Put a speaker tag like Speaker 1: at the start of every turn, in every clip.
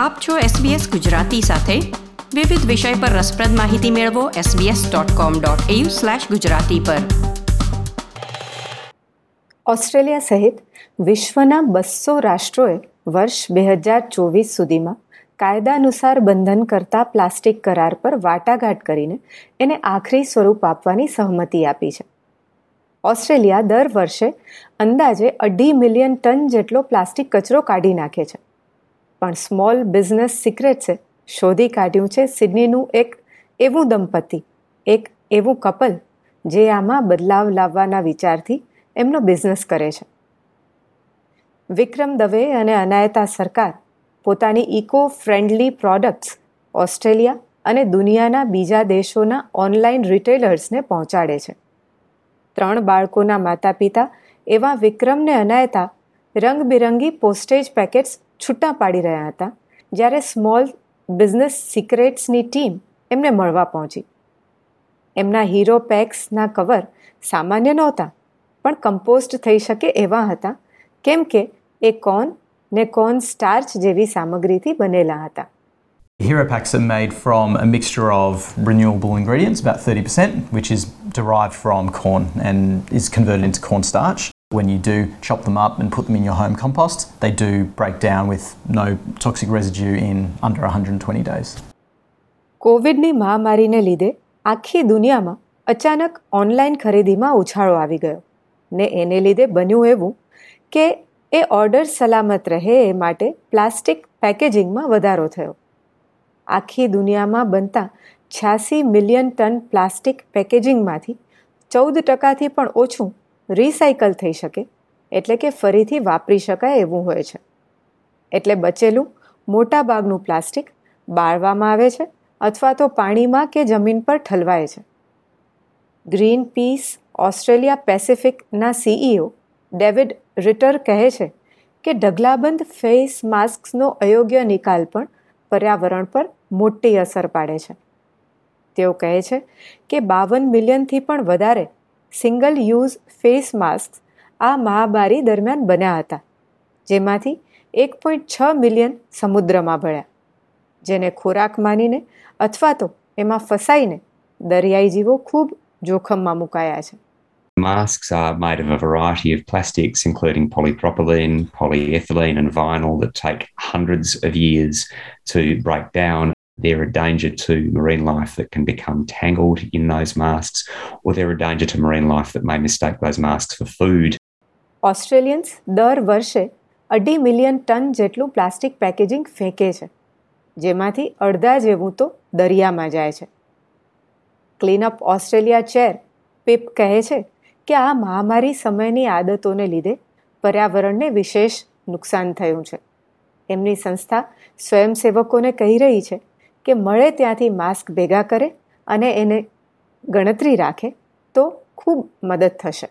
Speaker 1: આપ છો SBS ગુજરાતી સાથે. વિવિધ વિષય પર રસપ્રદ માહિતી મેળવો sbs.com.au/gujarati પર.
Speaker 2: ઓસ્ટ્રેલિયા સહિત વિશ્વના બસો રાષ્ટ્રોએ વર્ષ બે હજાર ચોવીસ સુધીમાં કાયદાનુસાર બંધન કરતા પ્લાસ્ટિક કરાર પર વાટાઘાટ કરીને એને આખરી સ્વરૂપ આપવાની સહમતિ આપી છે. ઓસ્ટ્રેલિયા દર વર્ષે અંદાજે અઢી મિલિયન ટન જેટલો પ્લાસ્ટિક કચરો કાઢી નાખે છે. પણ સ્મોલ બિઝનેસ સિક્રેટ્સે શોધી કાઢ્યું છે સિડનીનું એક એવું દંપતી, એક એવું કપલ, જે આમાં બદલાવ લાવવાના વિચારથી એમનો બિઝનેસ કરે છે. વિક્રમ દવે અને અનાયતા સરકાર, પોતાની ઇકો ફ્રેન્ડલી પ્રોડક્ટ્સ ઓસ્ટ્રેલિયા અને દુનિયાના બીજા દેશોના ઓનલાઈન રિટેલર્સને પહોંચાડે છે. ત્રણ બાળકોના માતા પિતા એવા વિક્રમને અનાયતા રંગબેરંગી પોસ્ટેજ પેકેટ્સ છૂટા પાડી રહ્યા હતા જ્યારે સ્મોલ બિઝનેસ સિક્રેટ્સની ટીમ એમને મળવા પહોંચી એમના હીરો પેક્સના કવર સામાન્ય નહોતા પણ કમ્પોસ્ટ થઈ શકે એવા હતા કેમ કે એ કોન ને કોર્ન સ્ટાર્ચ જેવી સામગ્રીથી બનેલા હતા
Speaker 3: Hero packs are made from a mixture of renewable ingredients, about 30%, which is derived from corn and is converted into cornstarch. When you do chop them up and put them in your home compost, they do break down with no toxic residue in under 120 days.
Speaker 2: કોવિડની મહામારીને લીધે આખી દુનિયામાં અચાનક online ખરીદીમાં ઉછાળો આવી ગયો ને એને લીધે બન્યું એવું કે એ ઓર્ડર સલામત રહે એ માટે પ્લાસ્ટિક પેકેજિંગમાં વધારો થયો આખી દુનિયામાં બનતા છ્યાસી મિલિયન ટન પ્લાસ્ટિક પેકેજિંગમાંથી ચૌદ ટકાથી પણ ઓછું રિસાયકલ થઈ શકે, એટલે કે ફરીથી વાપરી શકાય એવું હોય છે. એટલે બચેલું મોટા ભાગનું પ્લાસ્ટિક બાળવામાં આવે છે અથવા તો પાણીમાં કે જમીન પર ઠલવાય છે. ગ્રીન પીસ ઓસ્ટ્રેલિયા પેસિફિકના સીઈઓ ડેવિડ રિટર કહે છે કે ઢગલાબંધ ફેસ માસ્કનો અયોગ્ય નિકાલ પણ પર્યાવરણ પર મોટી અસર પાડે છે. તેઓ કહે છે કે બાવન મિલિયનથી પણ વધારે સિંગલ યુઝ ફેસ માસ્ક આ મહામારી દરમિયાન બન્યા હતા જેમાંથી એક પોઈન્ટ છ મિલિયન સમુદ્રમાં ભળ્યા જેને ખોરાક માનીને અથવા તો એમાં ફસાઈને દરિયાઈ જીવો ખૂબ જોખમમાં મુકાયા છે
Speaker 4: Masks are made of a variety of plastics, including polypropylene, polyethylene, and vinyl, that take hundreds of years to break down. They're a danger to marine life that can become tangled in those masks, or they're a danger to marine life that may mistake those masks for food.
Speaker 2: Australians દર વર્ષે અઢી million ton જેટલું plastic packaging ફેંકે છે જેમાંથી અડધા જેવું તો દરિયામાં જાય છે ક્લીનઅપ ઓસ્ટ્રેલિયા ચેર પીપ કહે છે કે આ મહામારી સમયની આદતોને લીધે પર્યાવરણને વિશેષ નુકસાન થયું છે એમની સંસ્થા સ્વયંસેવકોને કહી રહી છે કે મળે ત્યાંથી માસ્ક ભેગા કરે અને એને ગણતરી રાખે તો ખૂબ મદદ થશે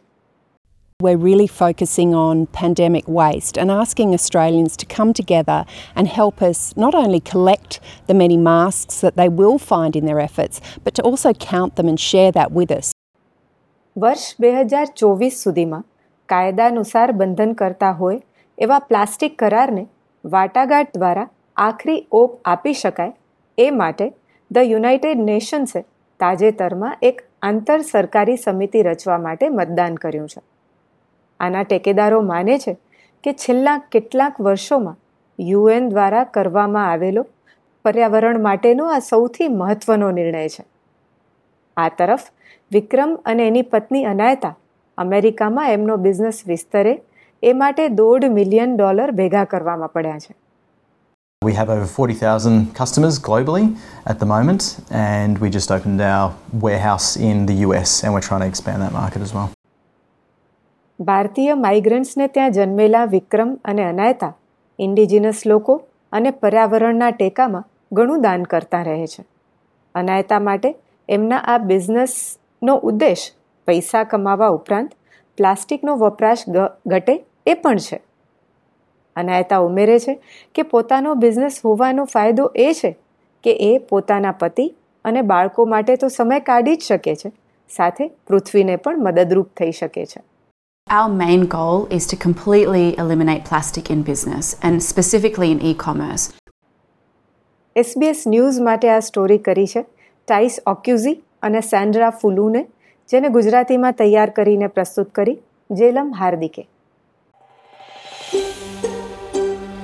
Speaker 5: We're really focusing on pandemic waste and asking Australians to come together and help us not only collect the many masks that they will find in their efforts, but to also count them and share that with us.
Speaker 2: વર્ષ બે હજાર ચોવીસ સુધીમાં કાયદાનુસાર બંધન કરતા હોય એવા plastic કરારને વાટાઘાટ દ્વારા આખરી ઓપ આપી શકાય એ માટે ધ યુનાઇટેડ નેશન્સે તાજેતરમાં એક આંતર સરકારી સમિતિ રચવા માટે મતદાન કર્યું છે. આના ટેકેદારો માને છે કે છેલ્લા કેટલાક વર્ષોમાં યુએન દ્વારા કરવામાં આવેલો પર્યાવરણ માટેનો આ સૌથી મહત્વનો નિર્ણય છે. આ તરફ વિક્રમ અને એની પત્ની અનાયતા અમેરિકામાં એમનો બિઝનેસ વિસ્તરે એ માટે દોઢ મિલિયન ડોલર ભેગા કરવામાં પડ્યા છે.
Speaker 3: We have over 40,000 customers globally at the moment, and we just opened our warehouse in the US, and we're trying to expand that market as well.
Speaker 2: ભારતીય માઇગ્રન્ટ્સને ત્યાં જન્મેલા વિક્રમ અને અનાયતા ઇન્ડિજિનસ લોકો અને પર્યાવરણના ટેકામાં ઘણું દાન કરતા રહે છે અનાયતા માટે એમના આ બિઝનેસનો ઉદ્દેશ પૈસા કમાવા ઉપરાંત પ્લાસ્ટિકનો વપરાશ ઘટે એ પણ છે અનાયતા ઉમેરે છે કે પોતાનો બિઝનેસ હોવાનો ફાયદો એ છે કે એ પોતાના પતિ અને બાળકો માટે તો સમય કાઢી જ શકે છે. સાથે પૃથ્વીને પણ મદદરૂપ થઈ શકે છે.
Speaker 6: Our main goal is to completely eliminate plastic in business and specifically in e commerce.
Speaker 2: SBS news માટે આ સ્ટોરી કરી છે ટાઈસ ઓક્યુઝી અને સેન્ડ્રા ફુલુને જેને ગુજરાતીમાં તૈયાર કરીને પ્રસ્તુત કરી જેલમ હાર્દિકે.